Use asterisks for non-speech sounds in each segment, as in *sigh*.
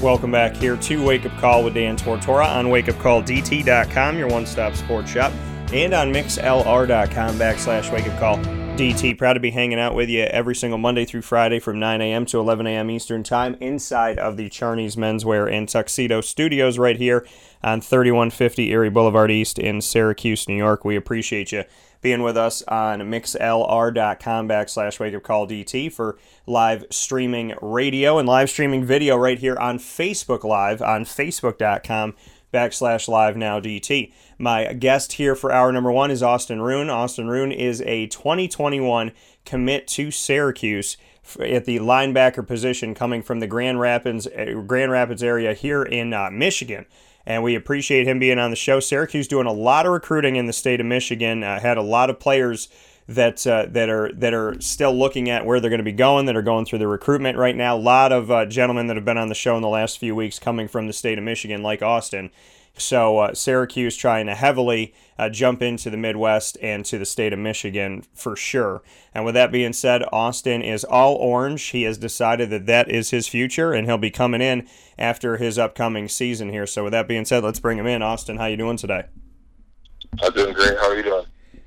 Welcome back here to Wake Up Call with Dan Tortora on wakeupcalldt.com, your one stop sports shop, and on mixlr.com backslash wake up call DT. Proud to be hanging out with you every single Monday through Friday from 9 a.m. to 11 a.m. Eastern Time inside of the Charney's Menswear and Tuxedo Studios right here on 3150 Erie Boulevard East in Syracuse, New York. We appreciate you being with us on mixlr.com backslash wake up call DT for live streaming radio and live streaming video right here on Facebook Live on facebook.com backslash live now DT. My guest here for hour number one is Austin Roon. Austin Roon is a 2021 commit to Syracuse at the linebacker position coming from the Grand Rapids Grand Rapids area here in uh, Michigan and we appreciate him being on the show. Syracuse doing a lot of recruiting in the state of Michigan. Uh, had a lot of players that uh, that are that are still looking at where they're going to be going. That are going through the recruitment right now. A lot of uh, gentlemen that have been on the show in the last few weeks coming from the state of Michigan, like Austin. So uh, Syracuse trying to heavily uh, jump into the Midwest and to the state of Michigan for sure. And with that being said, Austin is all orange. He has decided that that is his future, and he'll be coming in after his upcoming season here. So with that being said, let's bring him in. Austin, how you doing today? I'm doing great. How are you doing?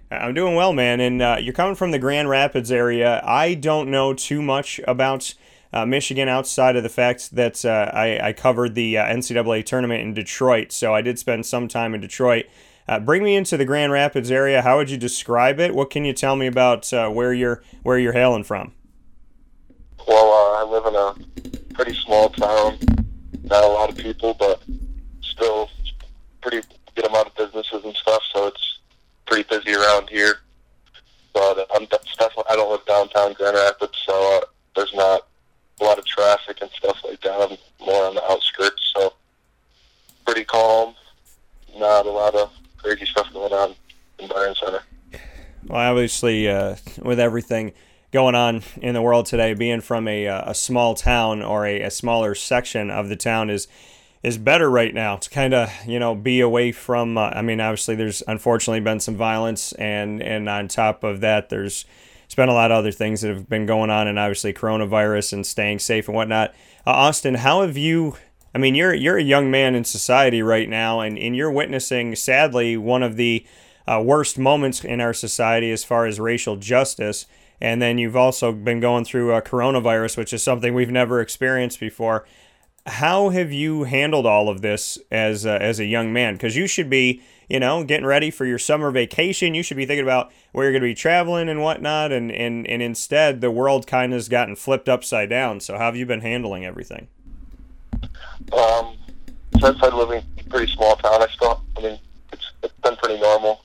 I'm doing well, man. And uh, you're coming from the Grand Rapids area. I don't know too much about uh, Michigan outside of the fact that uh, I, I, covered the uh, NCAA tournament in Detroit. So I did spend some time in Detroit. Uh, bring me into the Grand Rapids area. How would you describe it? What can you tell me about uh, where you're where you're hailing from? Well, uh, I live in a pretty small town. Not a lot of people, but still pretty good amount of businesses and stuff. So it's pretty busy around here. But I'm I don't live downtown Grand Rapids, so there's not a lot of traffic and stuff like that. I'm more on the outskirts, so pretty calm. Not a lot of crazy stuff going on in Byron Center. Well, obviously, uh, with everything going on in the world today, being from a, uh, a small town or a, a smaller section of the town is is better right now to kind of you know be away from. Uh, I mean, obviously, there's unfortunately been some violence, and and on top of that, there's it's been a lot of other things that have been going on, and obviously coronavirus and staying safe and whatnot. Uh, Austin, how have you? I mean, you're you're a young man in society right now, and, and you're witnessing, sadly, one of the uh, worst moments in our society as far as racial justice. And then you've also been going through a coronavirus, which is something we've never experienced before. How have you handled all of this as a, as a young man? Because you should be you know, getting ready for your summer vacation. You should be thinking about where you're going to be traveling and whatnot. And, and, and instead, the world kind of has gotten flipped upside down. So, how have you been handling everything? Um, since I live in a pretty small town, I still, I mean, it's, it's been pretty normal.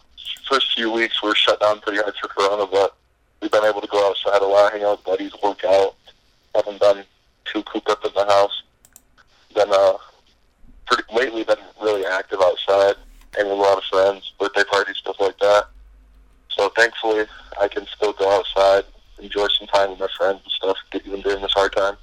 First few weeks we were shut down pretty hard for Corona, but we've been able to go outside a lot, hang out with buddies, work out. Haven't been too cooped up in the house. Been uh, pretty lately been really active outside with a lot of friends, birthday parties, stuff like that. So thankfully, I can still go outside, enjoy some time with my friends and stuff, Get even during this hard time.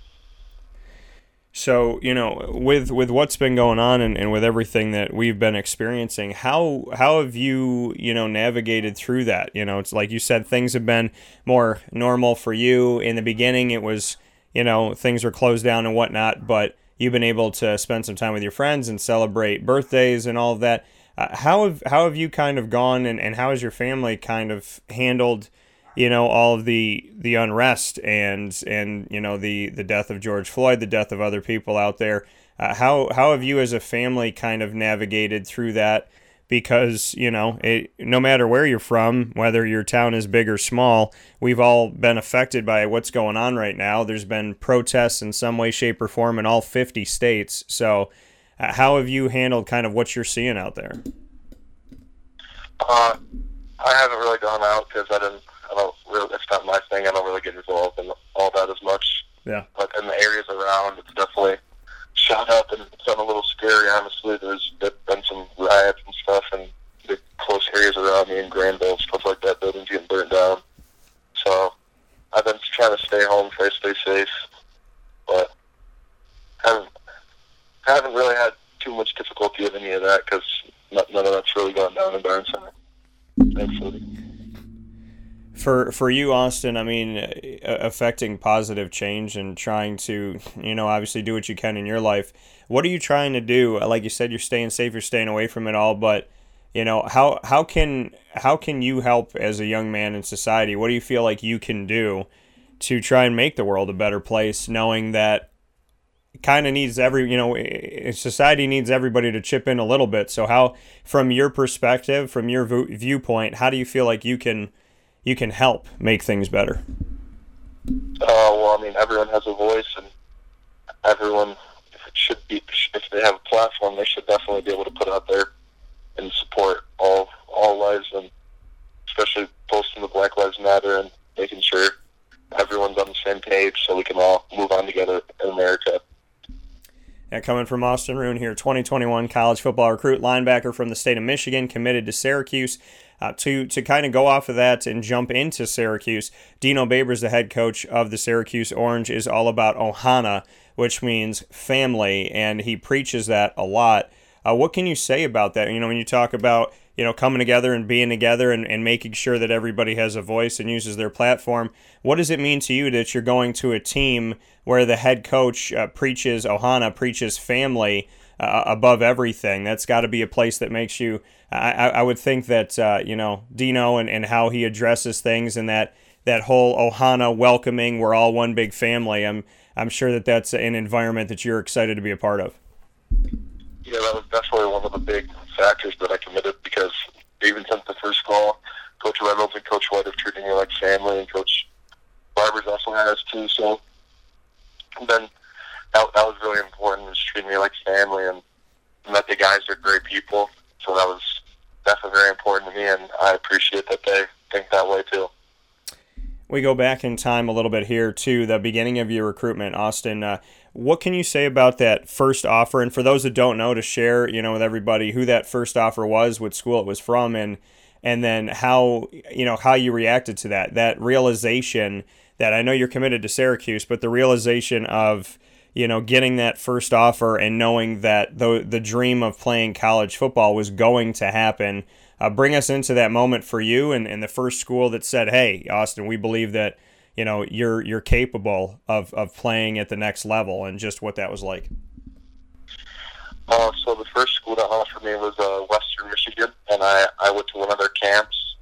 So you know, with with what's been going on and, and with everything that we've been experiencing, how how have you you know navigated through that? You know, it's like you said, things have been more normal for you in the beginning. It was you know things were closed down and whatnot, but you've been able to spend some time with your friends and celebrate birthdays and all of that. Uh, how have how have you kind of gone and, and how has your family kind of handled you know all of the the unrest and and you know the the death of George Floyd, the death of other people out there. Uh, how how have you as a family kind of navigated through that? Because you know, it, no matter where you're from, whether your town is big or small, we've all been affected by what's going on right now. There's been protests in some way, shape, or form in all 50 states. So how have you handled kind of what you're seeing out there? Uh, I haven't really gone out because I didn't. I don't really. It's not my thing. I don't really get involved in all that as much. Yeah. But in the areas around, it's definitely shot up and it's been a little scary. Honestly, there's been some riots and stuff, and the around me in Grandville, stuff like that. Buildings getting burnt down. So I've been trying to stay home, try to stay safe, but haven't haven't really had too much difficulty with any of that because none of that's really gone down in Byron Center. Thankfully. For you, Austin, I mean, uh, affecting positive change and trying to, you know, obviously do what you can in your life. What are you trying to do? Like you said, you're staying safe, you're staying away from it all, but you know how how can how can you help as a young man in society what do you feel like you can do to try and make the world a better place knowing that kind of needs every you know society needs everybody to chip in a little bit so how from your perspective from your viewpoint how do you feel like you can you can help make things better. Uh, well i mean everyone has a voice and everyone should be if they have a platform they should definitely be able to put out there and support all all lives and especially posting the black lives matter and making sure everyone's on the same page so we can all move on together coming from Austin Roon here, 2021 college football recruit, linebacker from the state of Michigan, committed to Syracuse. Uh, to to kind of go off of that and jump into Syracuse, Dino Babers, the head coach of the Syracuse Orange, is all about Ohana, which means family, and he preaches that a lot. Uh, what can you say about that? You know, when you talk about you know coming together and being together and, and making sure that everybody has a voice and uses their platform, what does it mean to you that you're going to a team where the head coach uh, preaches Ohana, preaches family? Uh, above everything. That's got to be a place that makes you. I, I would think that uh, you know Dino and, and how he addresses things and that that whole Ohana welcoming. We're all one big family. I'm I'm sure that that's an environment that you're excited to be a part of yeah, that was definitely one of the big factors that I committed because even since the first call, Coach Reynolds and Coach White have treated me like family, and Coach Babers also has too. So then that, that was really important, was treating me like family, and met the guys are great people. So that was definitely very important to me, and I appreciate that they think that way too. We go back in time a little bit here to the beginning of your recruitment, Austin. Uh, what can you say about that first offer? And for those that don't know, to share, you know, with everybody who that first offer was, what school it was from, and and then how you know how you reacted to that. That realization that I know you're committed to Syracuse, but the realization of you know getting that first offer and knowing that the the dream of playing college football was going to happen. Uh, bring us into that moment for you and, and the first school that said, "Hey, Austin, we believe that." you know you're you're capable of, of playing at the next level and just what that was like uh, so the first school that offered me was uh, Western Michigan, and I, I went to one of their camps,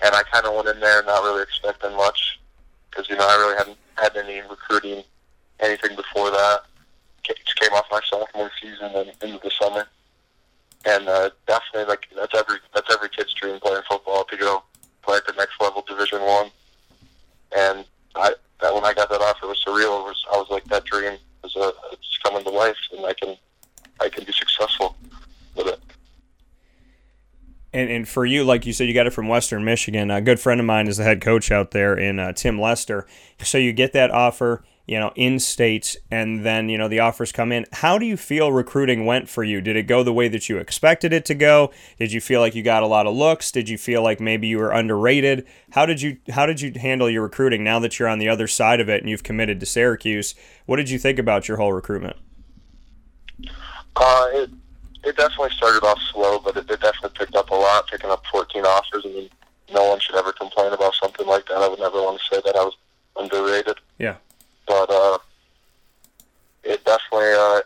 and I kind of went in there not really expecting much, because you know I really hadn't had any recruiting, anything before that. It came off my sophomore season and into the summer, and uh, definitely like that's every that's every kid's dream playing football to go play at the next level, Division One, and I that when I got that offer, it was surreal. It was I was like that dream is a, it's coming to life, and I can I can be successful with it. And, and for you, like you said, you got it from Western Michigan. A good friend of mine is the head coach out there in uh, Tim Lester. So you get that offer you know, in state, and then, you know, the offers come in. How do you feel recruiting went for you? Did it go the way that you expected it to go? Did you feel like you got a lot of looks? Did you feel like maybe you were underrated? How did you how did you handle your recruiting now that you're on the other side of it and you've committed to Syracuse? What did you think about your whole recruitment? Uh, it it definitely started off slow, but it, it definitely picked up a lot, picking up 14 offers. I mean, no one should ever complain about something like that. I would never want to say that I was underrated. Yeah but uh, it definitely uh,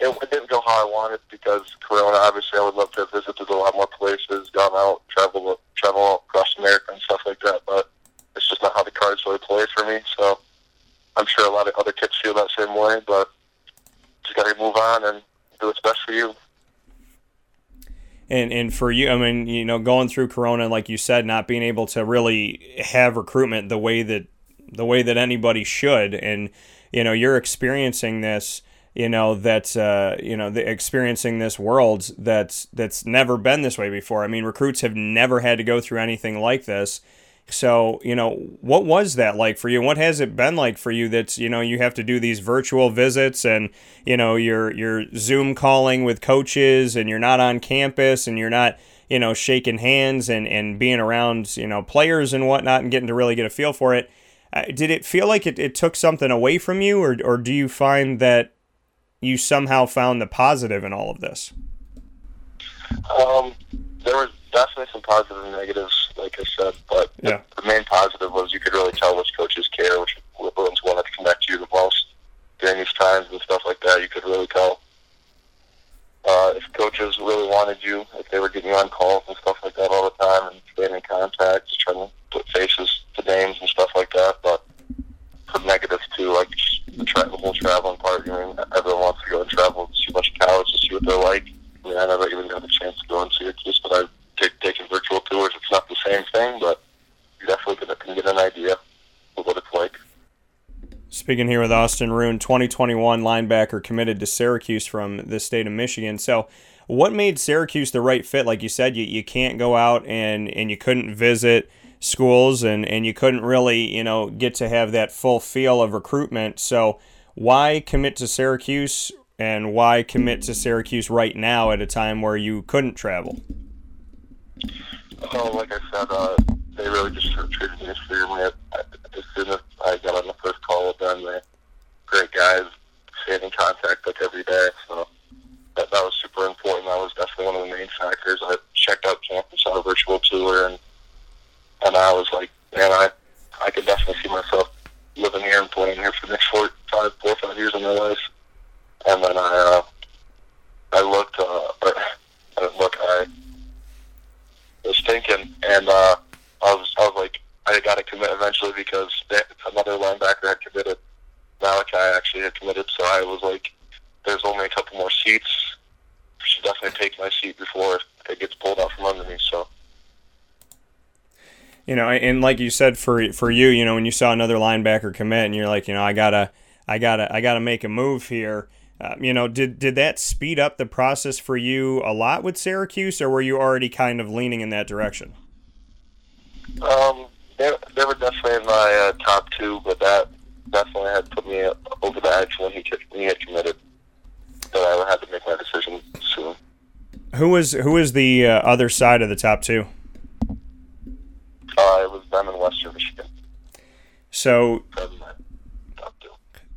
it, it didn't go how I wanted because Corona. Obviously, I would love to have visited a lot more places, gone out, travel, travel across America and stuff like that. But it's just not how the cards really play for me. So I'm sure a lot of other kids feel that same way. But just got to move on and do what's best for you. And, and for you, I mean, you know, going through Corona, like you said, not being able to really have recruitment the way that the way that anybody should. And you know, you're experiencing this. You know that uh, you know the, experiencing this world that's that's never been this way before. I mean, recruits have never had to go through anything like this. So, you know, what was that like for you? What has it been like for you that's, you know, you have to do these virtual visits and, you know, you're you're Zoom calling with coaches and you're not on campus and you're not, you know, shaking hands and, and being around, you know, players and whatnot and getting to really get a feel for it. Uh, did it feel like it, it took something away from you or, or do you find that you somehow found the positive in all of this? Um, there was definitely some and negatives, like I said, but yeah. the, the main positive was you could really tell which coaches care, which ones wanted to connect you the most during these times and stuff like that. You could really tell uh, if coaches really wanted you, if they were getting you on calls and stuff like that all the time, and staying in contact, just trying to put faces to names and stuff like that. But some negatives too, like the, tra- the whole traveling part. I mean, everyone wants to go and travel to see a bunch of college to see what they're like. I mean, I never even got a chance to go and see a kids, but I've take, taken virtual tours. It's not the same thing, but you definitely can get an idea of what it's like. Speaking here with Austin Roon, 2021 linebacker committed to Syracuse from the state of Michigan. So, what made Syracuse the right fit? Like you said, you, you can't go out and, and you couldn't visit schools and, and you couldn't really, you know, get to have that full feel of recruitment. So, why commit to Syracuse and why commit to Syracuse right now at a time where you couldn't travel? Oh, like I said, uh, they really just treated me as family. As soon as I got on the first call with them, they great guys, stayed in contact like every day. So that that was super important. That was definitely one of the main factors. I checked out campus on a virtual tour, and and I was like, man, I I could definitely see myself living here and playing here for the next four, five, four, five years of my life. And then I uh, I looked, uh, or, I look, I was thinking, and uh, I was I was like, I got to commit eventually because they, another linebacker had committed. Malachi actually had committed, so I was like, there's only a couple more seats. I should definitely take my seat before it gets pulled out from under me. So. You know, and like you said, for for you, you know, when you saw another linebacker commit, and you're like, you know, I gotta, I gotta, I gotta make a move here. Uh, you know, did did that speed up the process for you a lot with Syracuse, or were you already kind of leaning in that direction? Um, they, were definitely in my uh, top two, but that definitely had put me over the edge when he when he had committed. That I had to make my decision soon. Who was who was the uh, other side of the top two? Uh, it was them in Western Michigan. So, top two.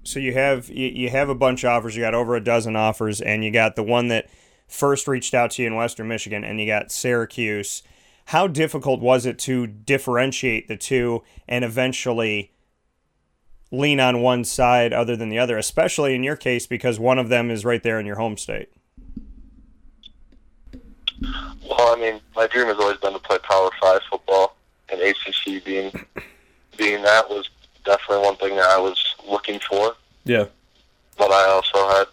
so you have you, you have a bunch of offers. You got over a dozen offers, and you got the one that first reached out to you in Western Michigan, and you got Syracuse. How difficult was it to differentiate the two and eventually lean on one side other than the other, especially in your case because one of them is right there in your home state? Well, I mean, my dream has always been to play Power Five football, and ACC being being that was definitely one thing that I was looking for. Yeah. But I also had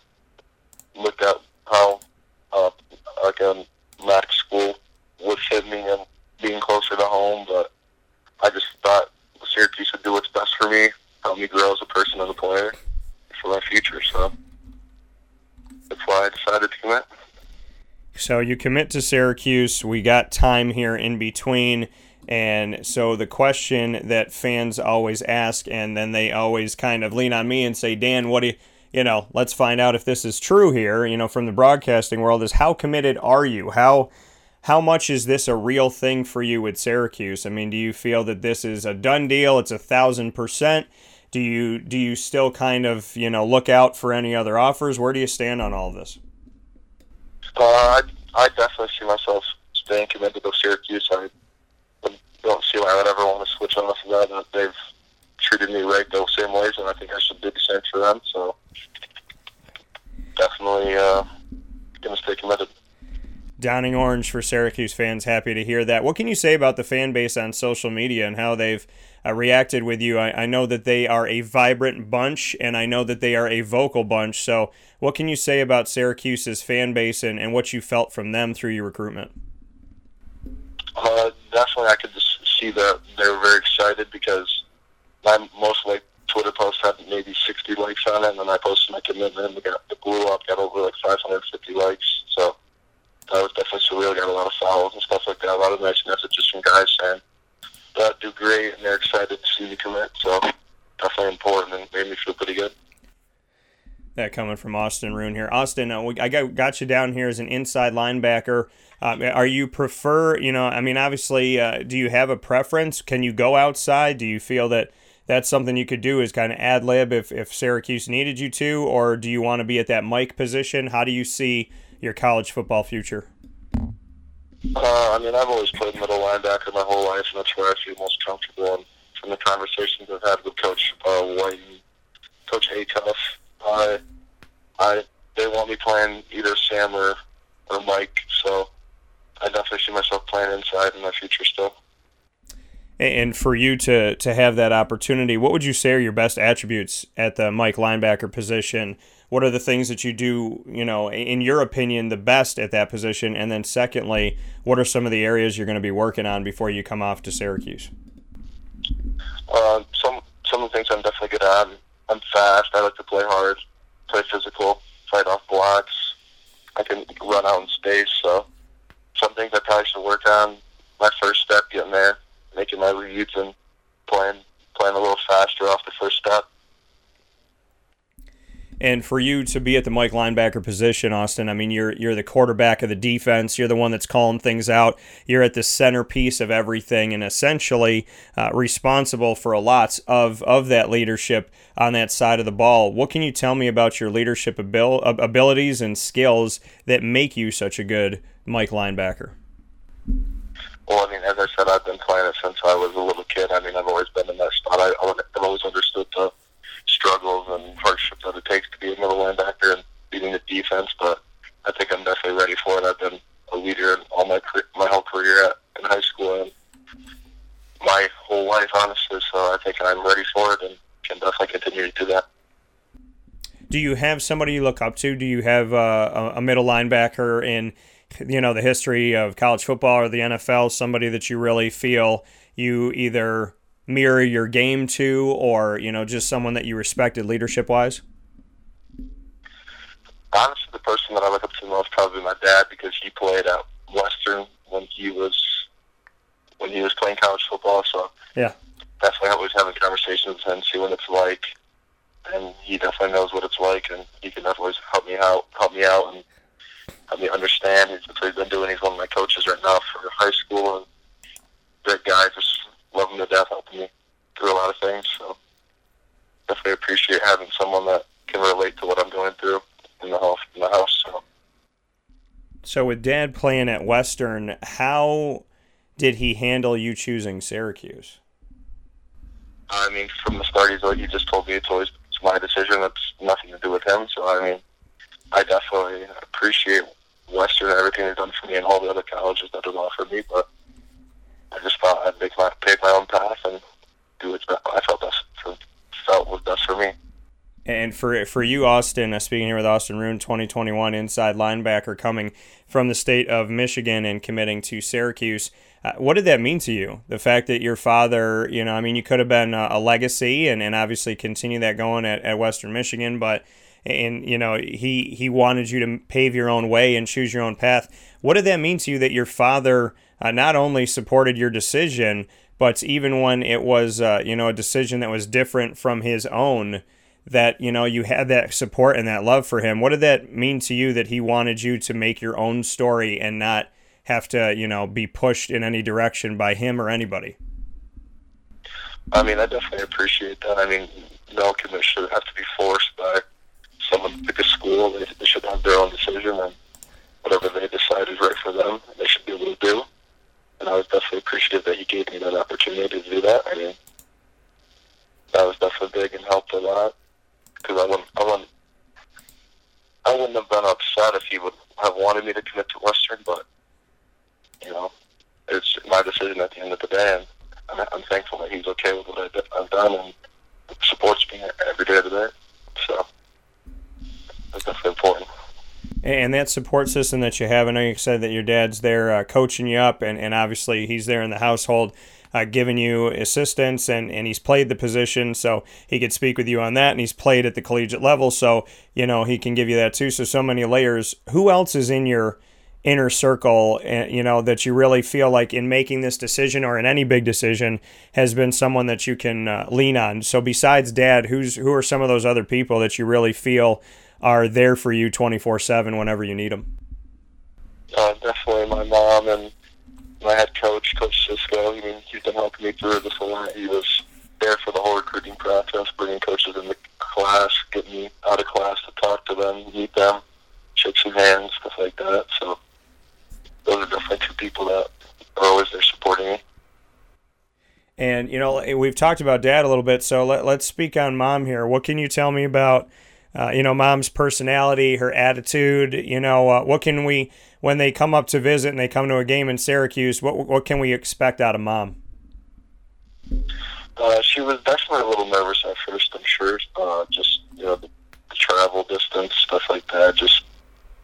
looked at how uh, like a MAC school would fit me and being closer to home. But I just thought Syracuse would do what's best for me, help me grow as a person and a player for my future. So that's why I decided to commit. So you commit to Syracuse. We got time here in between. And so the question that fans always ask, and then they always kind of lean on me and say, Dan, what do you, you know, let's find out if this is true here, you know, from the broadcasting world is how committed are you? How, how much is this a real thing for you with Syracuse? I mean, do you feel that this is a done deal? It's a thousand percent. Do you, do you still kind of, you know, look out for any other offers? Where do you stand on all this? Uh, I, I definitely see myself staying committed to Syracuse. I don't see why I would ever want to switch off of that. They've treated me right those same ways, and I think I should do the same for them. So definitely uh, to stay committed. Downing Orange for Syracuse fans. Happy to hear that. What can you say about the fan base on social media and how they've uh, reacted with you? I, I, know that they are a vibrant bunch, and I know that they are a vocal bunch. So, what can you say about Syracuse's fan base and, and what you felt from them through your recruitment? Uh, definitely, I could just see that they were very excited because my most like Twitter post had maybe 60 likes on it, and then I posted my commitment, and we got it blew up, got over like 550 likes. That was definitely surreal. Got a lot of follows and stuff like that. A lot of nice messages from guys saying that do great and they're excited to see me commit. So definitely important and made me feel pretty good. That coming from Austin Roon here. Austin, uh, I got, got you down here as an inside linebacker. Um, are you prefer, you know, I mean, obviously, uh, do you have a preference? Can you go outside? Do you feel that that's something you could do is kind of ad lib if, if Syracuse needed you to, or do you want to be at that Mike position? How do you see your college football future? Uh, I mean, I've always played middle linebacker my whole life, and that's where I feel most comfortable. And from the conversations I've had with Coach uh, White and Coach Acuff, I, I, they want me playing either Sam or, or Mike, so I definitely see myself playing inside in my future still. And for you to to have that opportunity, what would you say are your best attributes at the Mike linebacker position? What are the things that you do, you know, in your opinion, the best at that position? And then secondly, what are some of the areas you're going to be working on before you come off to Syracuse? Uh, some some of the things I'm definitely good at. I'm, fast. I like to play hard, play physical, fight off blocks. I can run out in space. So some things I probably should work on. My first step, getting there making my reads and playing playing a little faster off the first step. And for you to be at the Mike linebacker position, Austin, I mean, you're you're the quarterback of the defense. You're the one that's calling things out. You're at the centerpiece of everything, and essentially uh, responsible for a lot of of that leadership on that side of the ball. What can you tell me about your leadership abil- abilities and skills that make you such a good Mike linebacker? Well, I mean, as I said, I've been playing it since I was a little kid. I mean, I've always been in that spot. I, I've always understood the struggles and hardships that it takes to be a middle linebacker and beating the defense. But I think I'm definitely ready for it. I've been a leader in all my my whole career at, in high school and my whole life, honestly. So I think I'm ready for it and can definitely continue to do that. Do you have somebody you look up to? Do you have uh, a middle linebacker in you know the history of college football or the NFL, somebody that you really feel you either mirror your game to, or you know just someone that you respected leadership wise? Honestly, the person that I look up to most probably my dad because he played at Western when he was when he was playing college football. So yeah, definitely always having conversations with him, see what it's like, and he definitely knows what it's like, and he can definitely help me out, help me out, and help me understand. He's, he's been doing. He's one of my coaches right now for high school, and great guy. Just love him to death, helping me through a lot of things. So definitely appreciate having someone that can relate to what I'm going through in the house. In the house. So. So with Dad playing at Western, how did he handle you choosing Syracuse? I mean, from the start, he's like, he just told me it's always it's my decision. It's nothing to do with him. So I mean, I definitely appreciate Western and everything they've done for me and all the other colleges that have offered me, but I just thought I'd make my take my own path and do what I felt best for, felt was best for me. And for for you, Austin, uh, speaking here with Austin Roon, 2021 inside linebacker coming from the state of Michigan and committing to Syracuse. Uh, what did that mean to you? The fact that your father, you know, I mean, you could have been a, a legacy and, and obviously continue that going at, at Western Michigan, but and you know he he wanted you to pave your own way and choose your own path. What did that mean to you that your father uh, not only supported your decision, but even when it was uh, you know a decision that was different from his own, that you know you had that support and that love for him. What did that mean to you that he wanted you to make your own story and not have to you know be pushed in any direction by him or anybody? I mean, I definitely appreciate that. I mean, no commission have to be forced by someone to pick a school, they, they should have their own decision, and whatever they decide is right for them, they should be able to do. And I was definitely appreciative that he gave me that opportunity to do that. I mean, that was definitely big and helped a lot because I wouldn't, I wouldn't, I wouldn't have been upset if he would have wanted me to commit to Western, but you know, it's my decision at the end of the day, and I'm thankful that he's okay with what I've done and supports me every day of the day. So that's definitely important. And that support system that you have, I know you said that your dad's there uh, coaching you up, and, and obviously he's there in the household uh, giving you assistance, and, and he's played the position, so he could speak with you on that, and he's played at the collegiate level, so you know he can give you that too. So so many layers. Who else is in your inner circle, eh, you know, that you really feel like in making this decision or in any big decision has been someone that you can uh, lean on. So besides dad, who's who are some of those other people that you really feel are there for you 24/7 whenever you need them? Uh, definitely my mom and my head coach, Coach Cisco. I mean, he's been helping me through this a lot. He was there for the whole recruiting process, bringing coaches in the class, getting me out of class to talk to them, meet them, shake some hands, stuff like that. So those are definitely two people that are always there supporting me. And you know, we've talked about dad a little bit, so let, let's speak on mom here. What can you tell me about, uh, you know, mom's personality, her attitude? You know, uh, what can we when they come up to visit and they come to a game in Syracuse? What what can we expect out of mom? Uh, she was definitely a little nervous at first, I'm sure. Uh, just you know, the, the travel distance, stuff like that. Just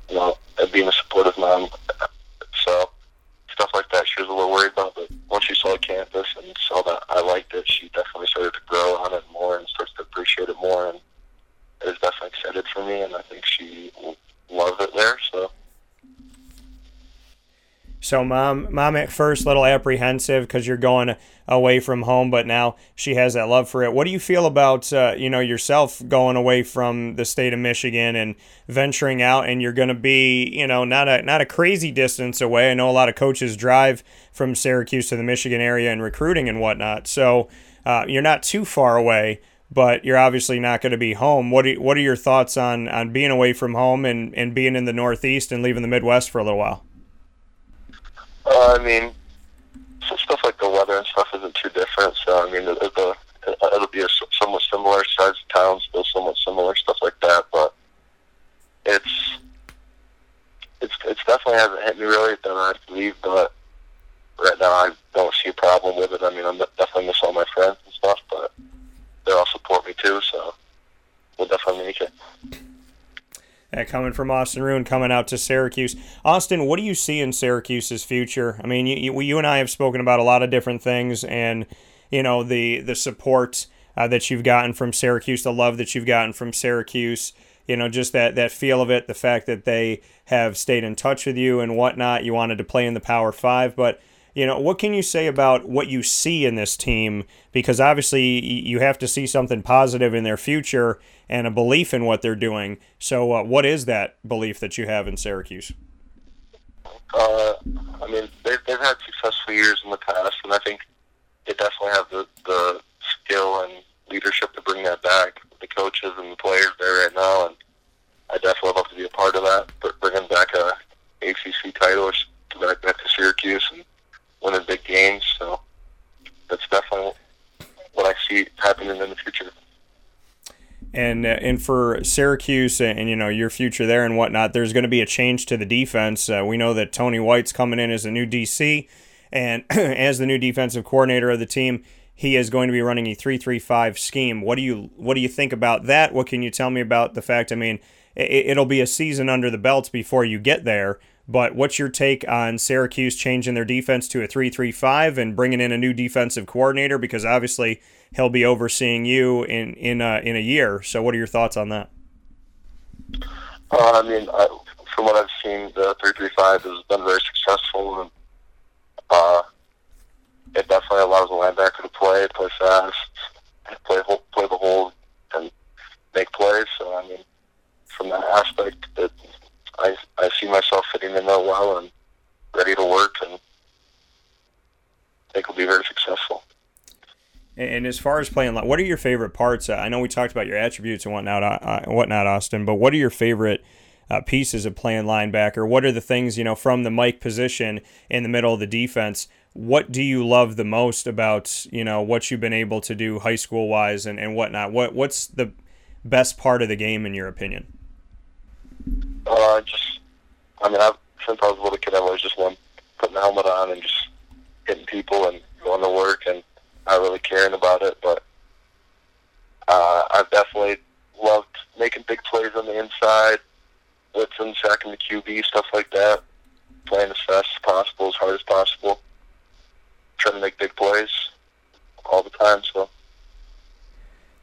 you know, being a supportive mom. So stuff like that, she was a little worried about. But once she saw the campus and saw that I liked it, she definitely started to grow on it more and starts to appreciate it more. And it was definitely excited for me, and I think she loved it there. So so mom, mom at first a little apprehensive because you're going away from home, but now she has that love for it. What do you feel about uh, you know yourself going away from the state of Michigan and venturing out, and you're going to be you know not a not a crazy distance away. I know a lot of coaches drive from Syracuse to the Michigan area and recruiting and whatnot, so uh, you're not too far away but you're obviously not going to be home. What are, what are your thoughts on, on being away from home and, and being in the Northeast and leaving the Midwest for a little while? Uh, I mean, some stuff like the weather and stuff isn't too different. So I mean, the, the it'll be a somewhat similar size of town, still somewhat similar stuff like that. But it's it's it's definitely hasn't hit me really that I have to leave. But right now, I don't see a problem with it. I mean, I'm definitely miss all my friends and stuff, but they all support me too. So we'll definitely make it uh, coming from Austin Roon, coming out to Syracuse. Austin, what do you see in Syracuse's future? I mean, you, you, you and I have spoken about a lot of different things, and you know the the support uh, that you've gotten from Syracuse, the love that you've gotten from Syracuse. You know, just that that feel of it, the fact that they have stayed in touch with you and whatnot. You wanted to play in the Power Five, but you know, what can you say about what you see in this team? Because obviously, you have to see something positive in their future and a belief in what they're doing. So, uh, what is that belief that you have in Syracuse? Uh, I mean, they've, they've had successful years in the past, and I think they definitely have the, the skill and leadership to bring that back. The coaches and the players there right now, and I definitely love to be a part of that. But bringing back a ACC title back back to Syracuse and winning big games. So that's definitely what I see happening in the future. And uh, and for Syracuse and, and, you know your future there and whatnot, there's going to be a change to the defense. Uh, we know that Tony White's coming in as the new DC, and *clears throat* as the new defensive coordinator of the team, he is going to be running a three-three-five scheme. What do you what do you think about that? What can you tell me about the fact? I mean, it, it'll be a season under the belts before you get there. But what's your take on Syracuse changing their defense to a 3 3 5 and bringing in a new defensive coordinator? Because obviously he'll be overseeing you in, in, a, in a year. So, what are your thoughts on that? Uh, I mean, I, from what I've seen, the 3 3 5 has been very successful. And uh, it definitely allows the linebacker to play, play fast, play, play the hole, and make plays. So, I mean, from that aspect, it I I see myself fitting in there well and ready to work, and I think we'll be very successful. And as far as playing, what are your favorite parts? I know we talked about your attributes and whatnot, uh, uh, whatnot, Austin. But what are your favorite uh, pieces of playing linebacker? What are the things you know from the Mike position in the middle of the defense? What do you love the most about you know what you've been able to do high school wise and, and whatnot? What what's the best part of the game in your opinion? Uh, just, I mean, I've, since I was a little kid, I've always just loved putting the helmet on and just hitting people and going to work and not really caring about it. But uh, I've definitely loved making big plays on the inside, blitzing, sacking the QB, stuff like that. Playing as fast as possible, as hard as possible. Trying to make big plays all the time. So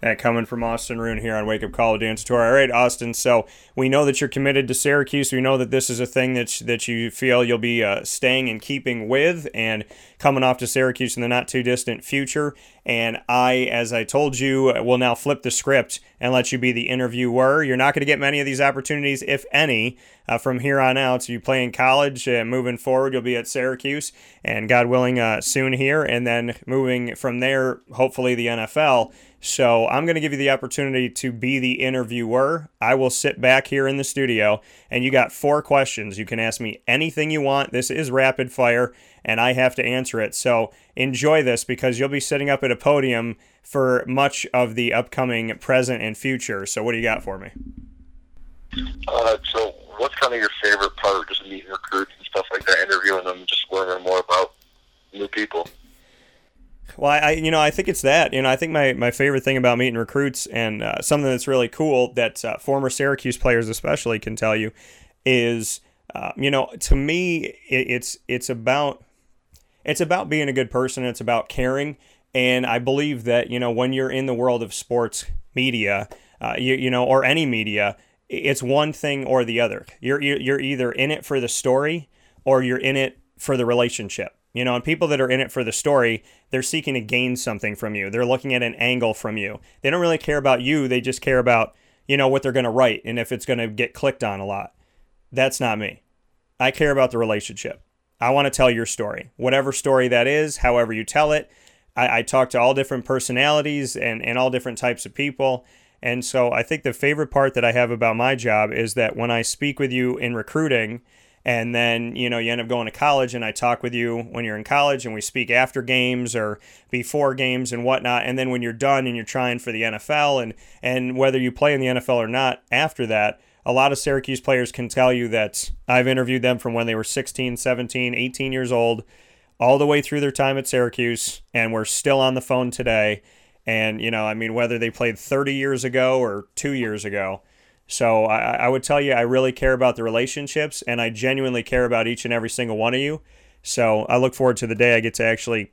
That coming from Austin Roon here on Wake Up Call with Dan Tortora. All right, Austin. So we know that you're committed to Syracuse. We know that this is a thing that that you feel you'll be uh, staying and keeping with, and coming off to Syracuse in the not too distant future. And I, as I told you, will now flip the script and let you be the interviewer. You're not going to get many of these opportunities, if any, uh, from here on out. So you play in college, uh, moving forward, you'll be at Syracuse, and God willing, uh, soon here, and then moving from there, hopefully the NFL. So I'm going to give you the opportunity to be the interviewer. I will sit back here in the studio, and you got four questions. You can ask me anything you want. This is rapid fire, and I have to answer it. So enjoy this because you'll be sitting up at a podium for much of the upcoming present and future. So what do you got for me? Uh, so what's kind of your favorite part, of just meeting recruits and stuff like that, interviewing them, just learning more about new people? Well, I, you know, I think it's that. You know, I think my, my favorite thing about meeting recruits and uh, something that's really cool that uh, former Syracuse players especially can tell you is, uh, you know, to me, it, it's it's about it's about being a good person. It's about caring, and I believe that you know when you're in the world of sports media, uh, you you know, or any media, it's one thing or the other. You're you're either in it for the story or you're in it for the relationship you know, and people that are in it for the story, they're seeking to gain something from you. They're looking at an angle from you. They don't really care about you. They just care about, you know, what they're going to write and if it's going to get clicked on a lot. That's not me. I care about the relationship. I want to tell your story, whatever story that is, however you tell it. I, I talk to all different personalities and, and all different types of people. And so I think the favorite part that I have about my job is that when I speak with you in recruiting, and then you know you end up going to college and i talk with you when you're in college and we speak after games or before games and whatnot and then when you're done and you're trying for the nfl and and whether you play in the nfl or not after that a lot of syracuse players can tell you that i've interviewed them from when they were 16 17 18 years old all the way through their time at syracuse and we're still on the phone today and you know i mean whether they played 30 years ago or two years ago so I, I would tell you, I really care about the relationships and I genuinely care about each and every single one of you. So I look forward to the day I get to actually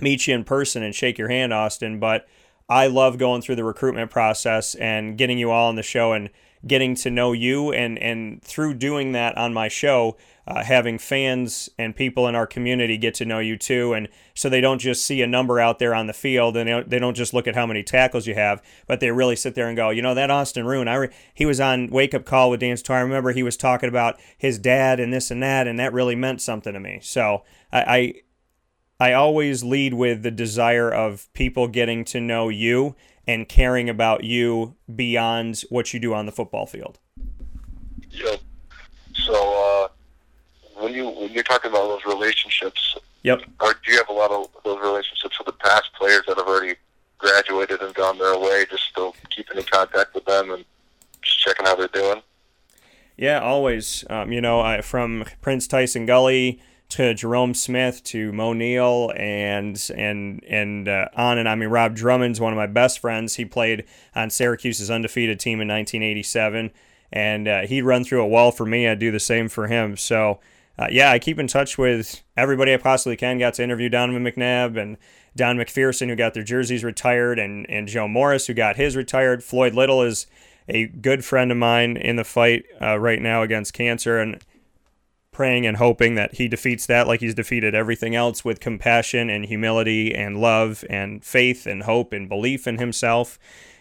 meet you in person and shake your hand, Austin. But I love going through the recruitment process and getting you all on the show and getting to know you and and through doing that on my show uh, having fans and people in our community get to know you too. And so they don't just see a number out there on the field and they don't, just look at how many tackles you have, but they really sit there and go, you know, that Austin Roon, I re- he was on Wake Up Call with Dan Tortora. I remember he was talking about his dad and this and that, and that really meant something to me. So I, I I always lead with the desire of people getting to know you and caring about you beyond what you do on the football field. Yep. So, uh, when you when you're talking about those relationships, yep, or do you have a lot of those relationships with the past players that have already graduated and gone their way? Just still keeping in contact with them and just checking how they're doing. Yeah, always. Um, you know, I, from Prince Tyson Gulley to Jerome Smith to Moe Neal and and and uh, on and I mean Rob Drummond's one of my best friends. He played on Syracuse's undefeated team in 1987, and uh, he'd run through a wall for me. I'd do the same for him. So uh, yeah, I keep in touch with everybody I possibly can. Got to interview Donovan McNabb and Don McPherson, who got their jerseys retired, and, and Joe Morris, who got his retired. Floyd Little is a good friend of mine in the fight uh, right now against cancer, and praying and hoping that he defeats that like he's defeated everything else with compassion and humility and love and faith and hope and belief in himself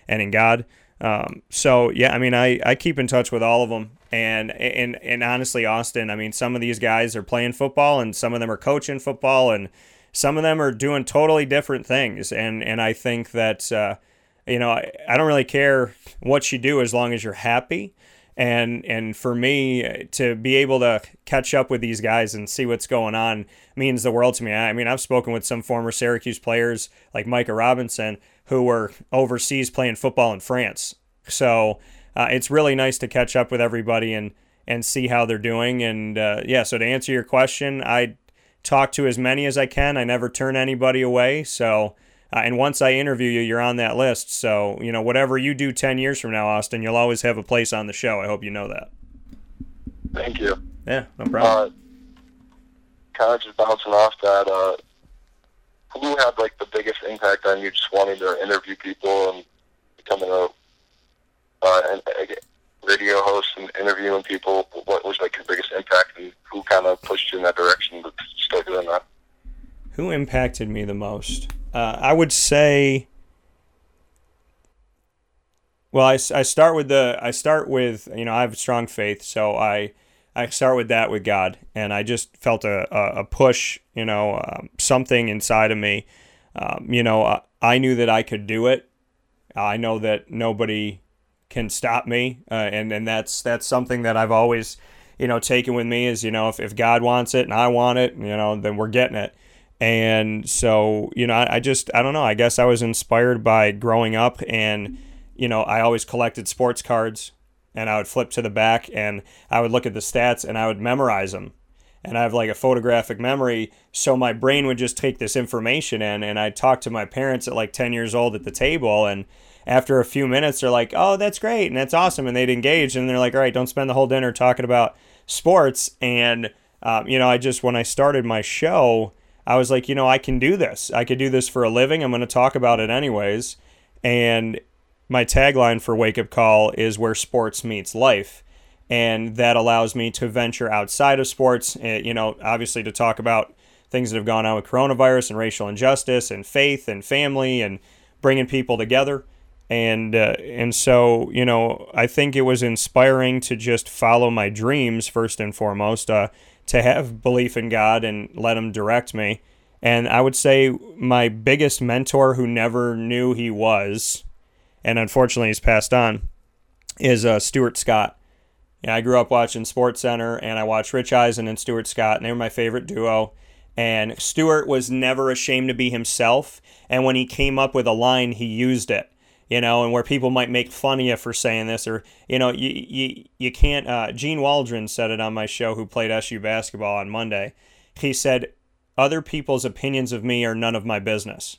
and in God. Um, so yeah, I mean, I, I keep in touch with all of them, and and and honestly, Austin, I mean, some of these guys are playing football, and some of them are coaching football, and some of them are doing totally different things, and and I think that uh, you know, I, I don't really care what you do as long as you're happy. And and for me to be able to catch up with these guys and see what's going on means the world to me. I mean, I've spoken with some former Syracuse players like Micah Robinson who were overseas playing football in France. So uh, it's really nice to catch up with everybody and and see how they're doing. And uh, yeah, so to answer your question, I talk to as many as I can. I never turn anybody away. So. Uh, and once I interview you, you're on that list. So, you know, whatever you do 10 years from now, Austin, you'll always have a place on the show. I hope you know that. Thank you. Yeah, no problem. Uh, kind of just bouncing off that, uh, who had like the biggest impact on you just wanting to interview people and becoming a uh, and, radio host and interviewing people? What was like your biggest impact, and who kind of pushed you in that direction to start doing that? Who impacted me the most? Uh, I would say. Well, I, I start with the I start with you know I have strong faith, so I I start with that with God, and I just felt a, a, push, you know, um, something inside of me. Um, you know, I, I knew that I could do it. I know that nobody can stop me, uh, and and that's that's something that I've always, you know, taken with me is you know if, if God wants it and I want it, you know, then we're getting it. And so you know, I, I just I don't know. I guess I was inspired by growing up, and you know, I always collected sports cards and I would flip to the back and I would look at the stats and I would memorize them. And I have like a photographic memory, so my brain would just take this information in. And I'd talk to my parents at like 10 years old at the table. And after a few minutes, they're like, oh, that's great. And that's awesome. And they'd engage. And they're like, all right, don't spend the whole dinner talking about sports. And, um, you know, I just, when I started my show, I was like, you know, I can do this. I could do this for a living. I'm going to talk about it anyways. And my tagline for Wake Up Call is where sports meets life. And that allows me to venture outside of sports, eh, you know, obviously to talk about things that have gone on with coronavirus and racial injustice and faith and family and bringing people together. And uh, and so you know, I think it was inspiring to just follow my dreams first and foremost, uh, to have belief in God and let Him direct me. And I would say my biggest mentor, who never knew he was, and unfortunately he's passed on, is uh, Stuart Scott. I grew up watching Sports Center, and I watched Rich Eisen and Stuart Scott, and they were my favorite duo. And Stuart was never ashamed to be himself, and when he came up with a line, he used it. You know, and where people might make fun of you for saying this, or you know, you you, you can't. Uh, Gene Waldron said it on my show, who played SU basketball on Monday. He said, "Other people's opinions of me are none of my business."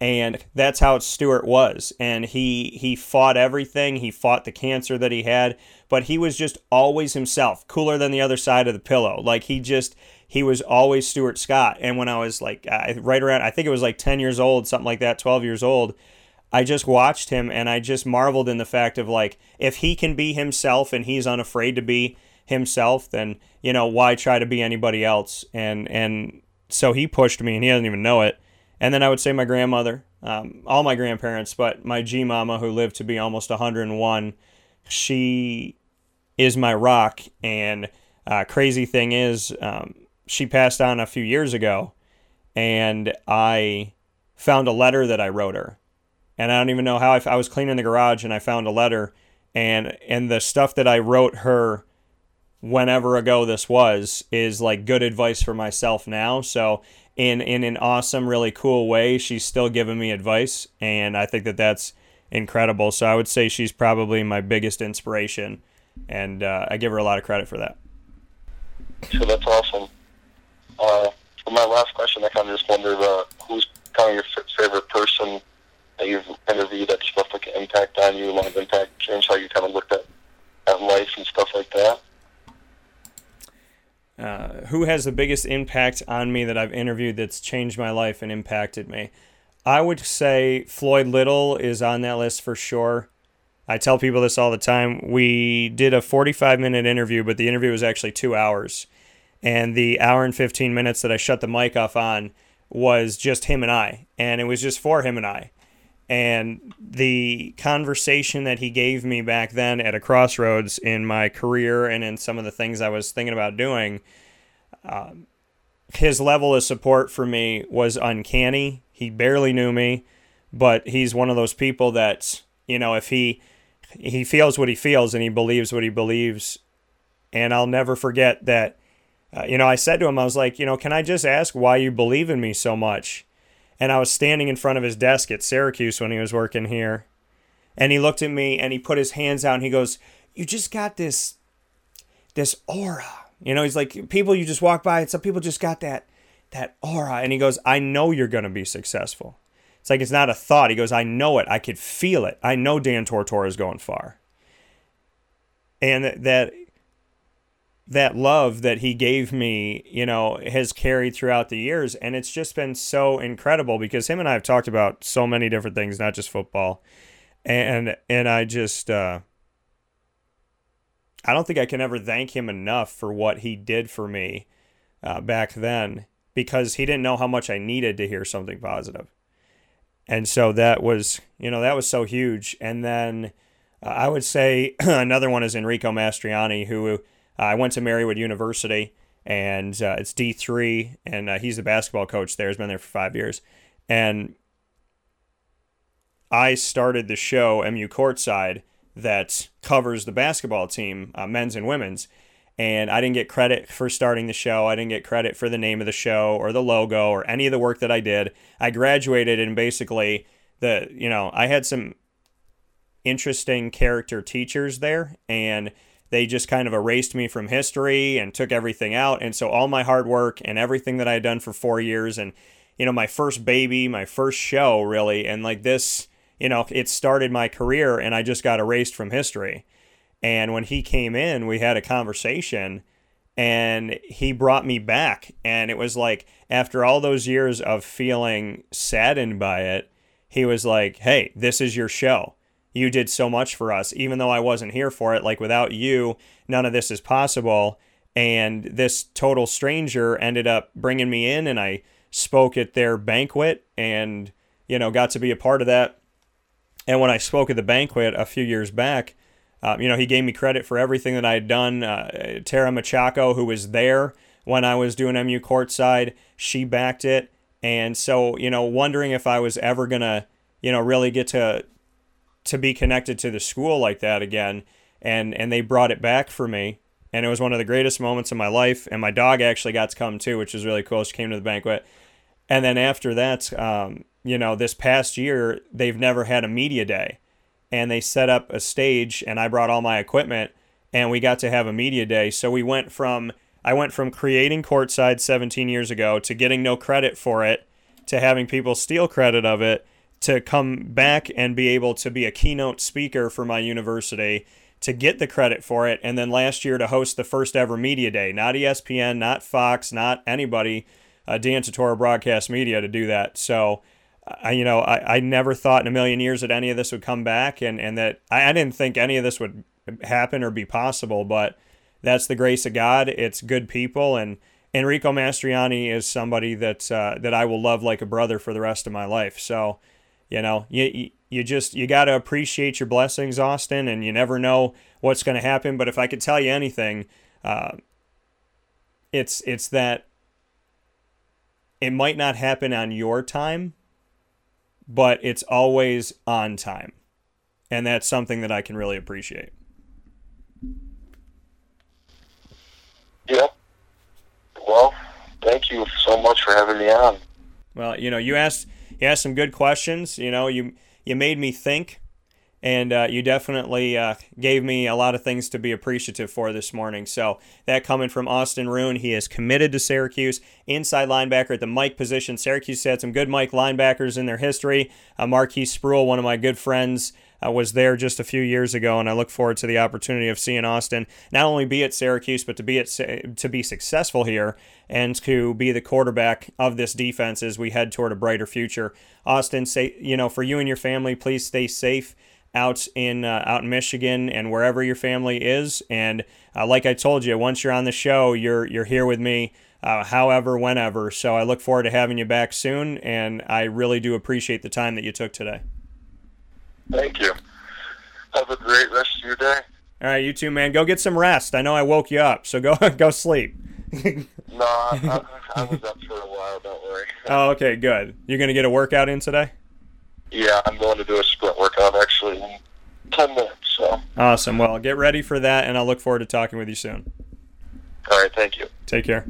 and that's how Stuart was. And he he fought everything. He fought the cancer that he had, but he was just always himself, cooler than the other side of the pillow. Like he just he was always Stuart Scott. And when I was like right around, I think it was like ten years old, something like that, twelve years old. I just watched him and I just marveled in the fact of like if he can be himself and he's unafraid to be himself, then you know why try to be anybody else? And and so he pushed me and he doesn't even know it and then I would say my grandmother, um, all my grandparents, but my G mama, who lived to be almost 101, she is my rock. And uh, crazy thing is, um, she passed on a few years ago, and I found a letter that I wrote her. And I don't even know how I, I was cleaning the garage and I found a letter, and and the stuff that I wrote her whenever ago this was is like good advice for myself now. So in in an awesome, really cool way. She's still giving me advice, and I think that that's incredible. So I would say she's probably my biggest inspiration, and uh, I give her a lot of credit for that. So that's awesome. Uh, for my last question, I kind of just wondered uh, who's kind of your favorite person that you've interviewed that's left like an impact on you, a lot of impact, changed how you kind of looked at, at life and stuff like that. Uh, who has the biggest impact on me that I've interviewed that's changed my life and impacted me? I would say Floyd Little is on that list for sure. I tell people this all the time. We did a 45 minute interview, but the interview was actually two hours. And the hour and 15 minutes that I shut the mic off on was just him and I. And it was just for him and I. And the conversation that he gave me back then at a crossroads in my career and in some of the things I was thinking about doing, um, his level of support for me was uncanny. He barely knew me, but he's one of those people that, you know, if he he feels what he feels and he believes what he believes, and I'll never forget that. Uh, you know, I said to him, I was like, you know, can I just ask why you believe in me so much? And I was standing in front of his desk at Syracuse when he was working here. And he looked at me and he put his hands out and he goes, "You just got this this aura." You know, he's like people you just walk by and some people just got that that aura and he goes, "I know you're to be successful." It's like it's not a thought. He goes, "I know it. I could feel it. I know Dan Tortora is going far." And that that love that he gave me, you know, has carried throughout the years. And it's just been so incredible because him and I have talked about so many different things, not just football. and and I just uh, I don't think I can ever thank him enough for what he did for me uh, back then because he didn't know how much I needed to hear something positive. And so that was, you know, that was so huge. And then uh, I would say *clears throat* another one is Enrico Mastroianni, who I went to Marywood University and uh, it's D3, and uh, he's the basketball coach there. He's been there for five years. And I started the show, MU Courtside, that covers the basketball team, uh, men's and women's. And I didn't get credit for starting the show. I didn't get credit for the name of the show or the logo or any of the work that I did. I graduated and basically the you know I had some interesting character teachers there and they just kind of erased me from history and took everything out and so all my hard work and everything that i had done for four years and you know my first baby my first show really and like this you know, it started my career and I just got erased from history. And when he came in, we had a conversation and he brought me back. And it was like, after all those years of feeling saddened by it, he was like, hey, this is your show. You did so much for us, even though I wasn't here for it. Like, without you, none of this is possible. And this total stranger ended up bringing me in, and I spoke at their banquet and, you know, got to be a part of that and when I spoke at the banquet a few years back, uh, you know, he gave me credit for everything that I had done. Uh, Tara Machaco, who was there when I was doing MU courtside, she backed it. And so, you know, wondering if I was ever going to, you know, really get to to be connected to the school like that again. And and they brought it back for me. And it was one of the greatest moments of my life. And my dog actually got to come too, which was really cool. She came to the banquet. And then after that, um, you know, this past year, they've never had a media day. And they set up a stage, and I brought all my equipment, and we got to have a media day. So we went from, I went from creating Courtside 17 years ago to getting no credit for it, to having people steal credit of it, to come back and be able to be a keynote speaker for my university, to get the credit for it, and then last year to host the first ever media day. Not ESPN, not Fox, not anybody, uh, Dan Tortora Broadcast Media to do that. So, I, you know, I, I never thought in a million years that any of this would come back and, and that I, I didn't think any of this would happen or be possible, but that's the grace of God. It's good people. And Enrico Mastroianni is somebody that, uh, that I will love like a brother for the rest of my life. So, you know, you, you just, you got to appreciate your blessings, Austin, and you never know what's going to happen. But if I could tell you anything, uh, it's, it's that it might not happen on your time, but it's always on time. And that's something that I can really appreciate. Yep. Well, thank you so much for having me on. Well, you know, you asked you asked some good questions. You know, you you made me think and uh, you definitely uh, gave me a lot of things to be appreciative for this morning. So that coming from Austin Roon, he is committed to Syracuse, inside linebacker at the Mike position. Syracuse had some good Mike linebackers in their history. Uh, Marquise Spruill, one of my good friends. Uh, was there just a few years ago, and I look forward to the opportunity of seeing Austin not only be at Syracuse, but to be at to be successful here and to be the quarterback of this defense as we head toward a brighter future. Austin, say you know, for you and your family, please stay safe out in uh, out in Michigan and wherever your family is. And uh, like I told you, once you're on the show, you're you're here with me. Uh, however, whenever. So I look forward to having you back soon, and I really do appreciate the time that you took today. Thank you. Have a great rest of your day. All right, you too, man. Go get some rest. I know I woke you up, so go *laughs* go sleep. *laughs* no, I, I, was up for a while. Don't worry. *laughs* Oh, okay, good. You're gonna get a workout in today. Yeah, I'm going to do a sprint workout actually in 10 minutes. So. Awesome. Well, get ready for that, and I'll look forward to talking with you soon. All right. Thank you. Take care.